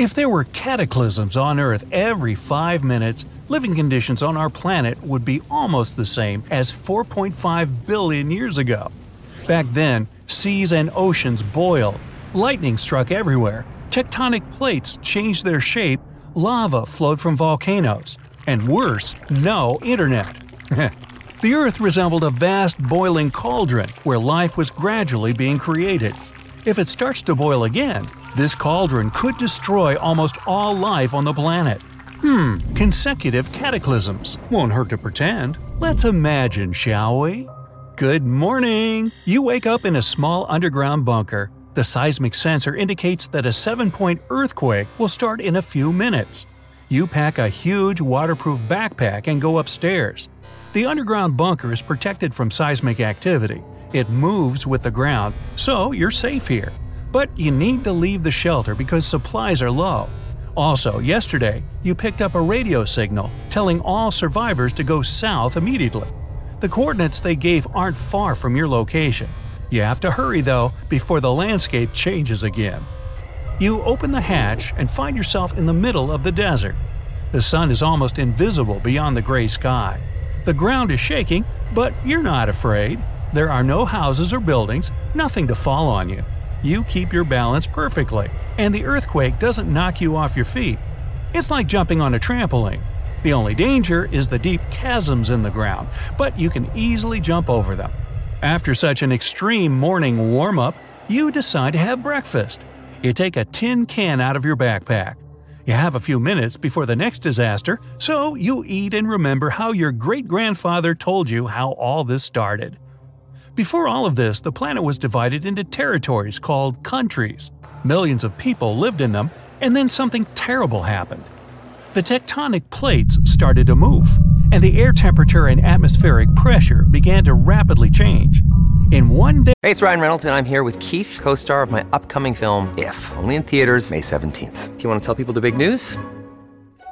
If there were cataclysms on Earth every five minutes, living conditions on our planet would be almost the same as 4.5 billion years ago. Back then, seas and oceans boiled, lightning struck everywhere, tectonic plates changed their shape, lava flowed from volcanoes, and worse, no internet. the Earth resembled a vast boiling cauldron where life was gradually being created. If it starts to boil again, this cauldron could destroy almost all life on the planet. Hmm, consecutive cataclysms. Won't hurt to pretend. Let's imagine, shall we? Good morning! You wake up in a small underground bunker. The seismic sensor indicates that a 7 point earthquake will start in a few minutes. You pack a huge waterproof backpack and go upstairs. The underground bunker is protected from seismic activity. It moves with the ground, so you're safe here. But you need to leave the shelter because supplies are low. Also, yesterday, you picked up a radio signal telling all survivors to go south immediately. The coordinates they gave aren't far from your location. You have to hurry, though, before the landscape changes again. You open the hatch and find yourself in the middle of the desert. The sun is almost invisible beyond the gray sky. The ground is shaking, but you're not afraid. There are no houses or buildings, nothing to fall on you you keep your balance perfectly, and the earthquake doesn't knock you off your feet. It's like jumping on a trampoline. The only danger is the deep chasms in the ground, but you can easily jump over them. After such an extreme morning warm up, you decide to have breakfast. You take a tin can out of your backpack. You have a few minutes before the next disaster, so you eat and remember how your great grandfather told you how all this started. Before all of this, the planet was divided into territories called countries. Millions of people lived in them, and then something terrible happened. The tectonic plates started to move, and the air temperature and atmospheric pressure began to rapidly change. In one day. Hey, it's Ryan Reynolds, and I'm here with Keith, co star of my upcoming film, If, only in theaters, May 17th. Do you want to tell people the big news?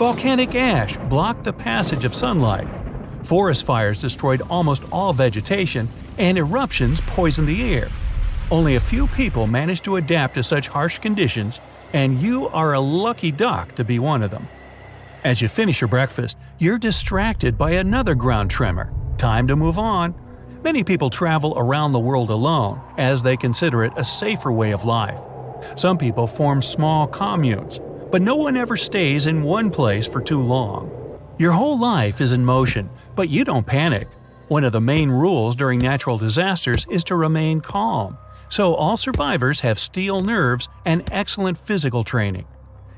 Volcanic ash blocked the passage of sunlight. Forest fires destroyed almost all vegetation, and eruptions poisoned the air. Only a few people managed to adapt to such harsh conditions, and you are a lucky duck to be one of them. As you finish your breakfast, you're distracted by another ground tremor. Time to move on. Many people travel around the world alone, as they consider it a safer way of life. Some people form small communes, but no one ever stays in one place for too long. Your whole life is in motion, but you don't panic. One of the main rules during natural disasters is to remain calm, so all survivors have steel nerves and excellent physical training.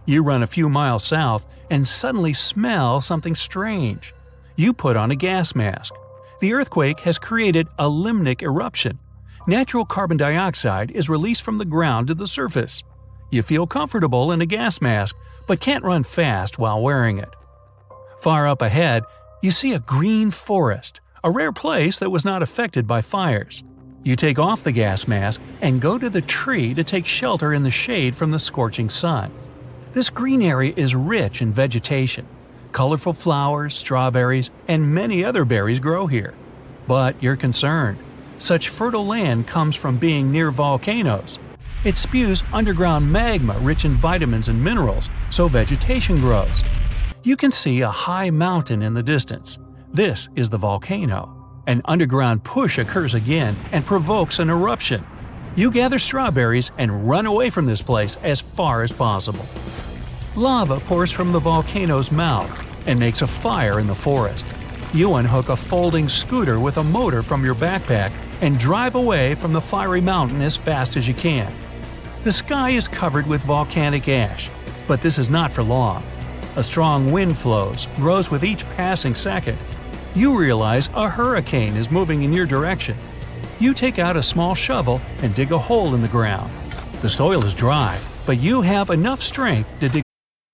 You run a few miles south and suddenly smell something strange. You put on a gas mask. The earthquake has created a limnic eruption. Natural carbon dioxide is released from the ground to the surface. You feel comfortable in a gas mask, but can't run fast while wearing it. Far up ahead, you see a green forest, a rare place that was not affected by fires. You take off the gas mask and go to the tree to take shelter in the shade from the scorching sun. This green area is rich in vegetation. Colorful flowers, strawberries, and many other berries grow here. But you're concerned. Such fertile land comes from being near volcanoes, it spews underground magma rich in vitamins and minerals, so vegetation grows. You can see a high mountain in the distance. This is the volcano. An underground push occurs again and provokes an eruption. You gather strawberries and run away from this place as far as possible. Lava pours from the volcano's mouth. and makes a fire in the forest. You unhook a folding scooter with a motor from your backpack and drive away from the fiery mountain as fast as you can. The sky is covered with volcanic ash, but this is not for long. A strong wind flows, grows with each passing second. You realize a hurricane is moving in your direction. You take out a small shovel and dig a hole in the ground. The soil is dry, but you have enough strength to dig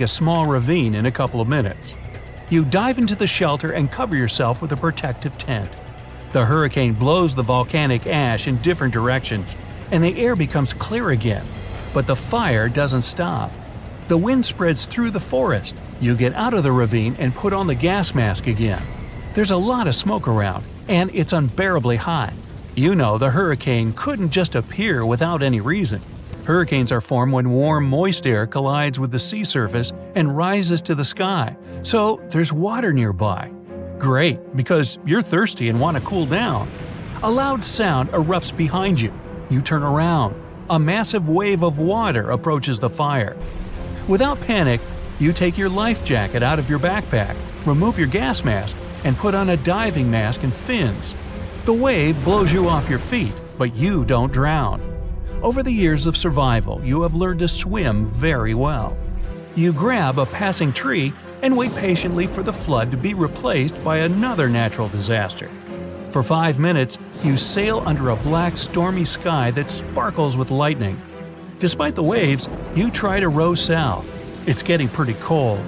A small ravine in a couple of minutes. You dive into the shelter and cover yourself with a protective tent. The hurricane blows the volcanic ash in different directions, and the air becomes clear again. But the fire doesn't stop. The wind spreads through the forest. You get out of the ravine and put on the gas mask again. There's a lot of smoke around, and it's unbearably hot. You know the hurricane couldn't just appear without any reason. Hurricanes are formed when warm, moist air collides with the sea surface and rises to the sky, so there's water nearby. Great, because you're thirsty and want to cool down. A loud sound erupts behind you. You turn around. A massive wave of water approaches the fire. Without panic, you take your life jacket out of your backpack, remove your gas mask, and put on a diving mask and fins. The wave blows you off your feet, but you don't drown. Over the years of survival, you have learned to swim very well. You grab a passing tree and wait patiently for the flood to be replaced by another natural disaster. For five minutes, you sail under a black, stormy sky that sparkles with lightning. Despite the waves, you try to row south. It's getting pretty cold.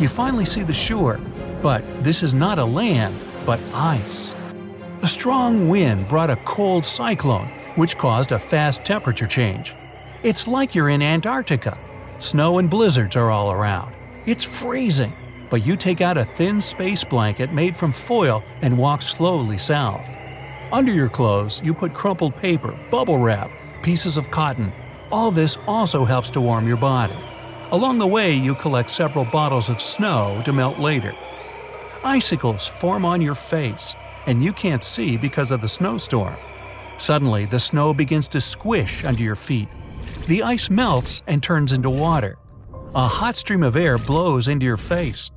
You finally see the shore, but this is not a land, but ice. A strong wind brought a cold cyclone, which caused a fast temperature change. It's like you're in Antarctica. Snow and blizzards are all around. It's freezing, but you take out a thin space blanket made from foil and walk slowly south. Under your clothes, you put crumpled paper, bubble wrap, pieces of cotton. All this also helps to warm your body. Along the way, you collect several bottles of snow to melt later. Icicles form on your face, and you can't see because of the snowstorm. Suddenly, the snow begins to squish under your feet. The ice melts and turns into water. A hot stream of air blows into your face.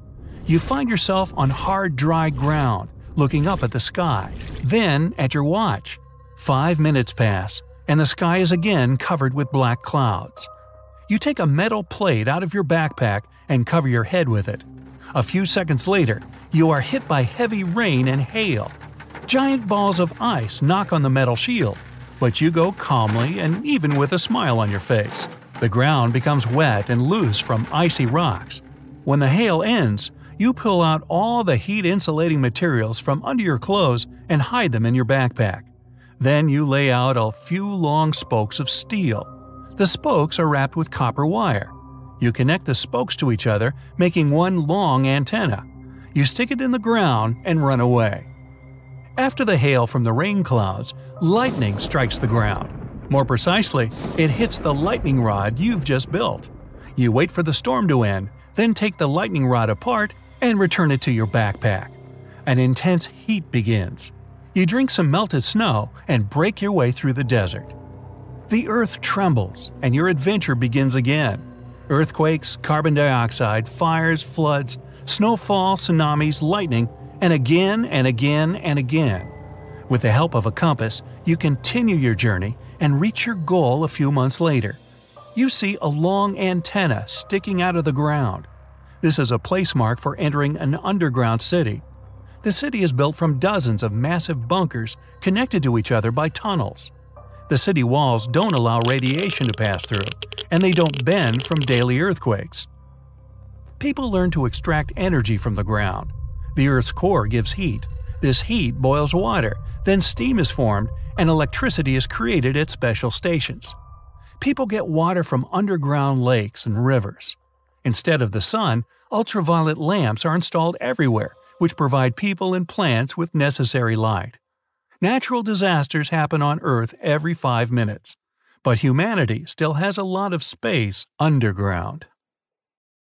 You find yourself on hard, dry ground, looking up at the sky, then at your watch. Five minutes pass, and the sky is again covered with black clouds. You take a metal plate out of your backpack and cover your head with it. A few seconds later, you are hit by heavy rain and hail. Giant balls of ice knock on the metal shield, but you go calmly and even with a smile on your face. The ground becomes wet and loose from icy rocks. When the hail ends, you pull out all the heat insulating materials from under your clothes and hide them in your backpack. Then you lay out a few long spokes of steel. The spokes are wrapped with copper wire. You connect the spokes to each other, making one long antenna. You stick it in the ground and run away. After the hail from the rain clouds, lightning strikes the ground. More precisely, it hits the lightning rod you've just built. You wait for the storm to end, then take the lightning rod apart and return it to your backpack. An intense heat begins. You drink some melted snow and break your way through the desert. The earth trembles, and your adventure begins again. Earthquakes, carbon dioxide, fires, floods, snowfall, tsunamis, lightning, and again and again and again. With the help of a compass, you continue your journey and reach your goal a few months later. You see a long antenna sticking out of the ground. This is a place mark for entering an underground city. The city is built from dozens of massive bunkers connected to each other by tunnels. The city walls don't allow radiation to pass through, and they don't bend from daily earthquakes. People learn to extract energy from the ground. The Earth's core gives heat. This heat boils water, then steam is formed, and electricity is created at special stations. People get water from underground lakes and rivers. Instead of the sun, ultraviolet lamps are installed everywhere, which provide people and plants with necessary light. Natural disasters happen on Earth every five minutes, but humanity still has a lot of space underground.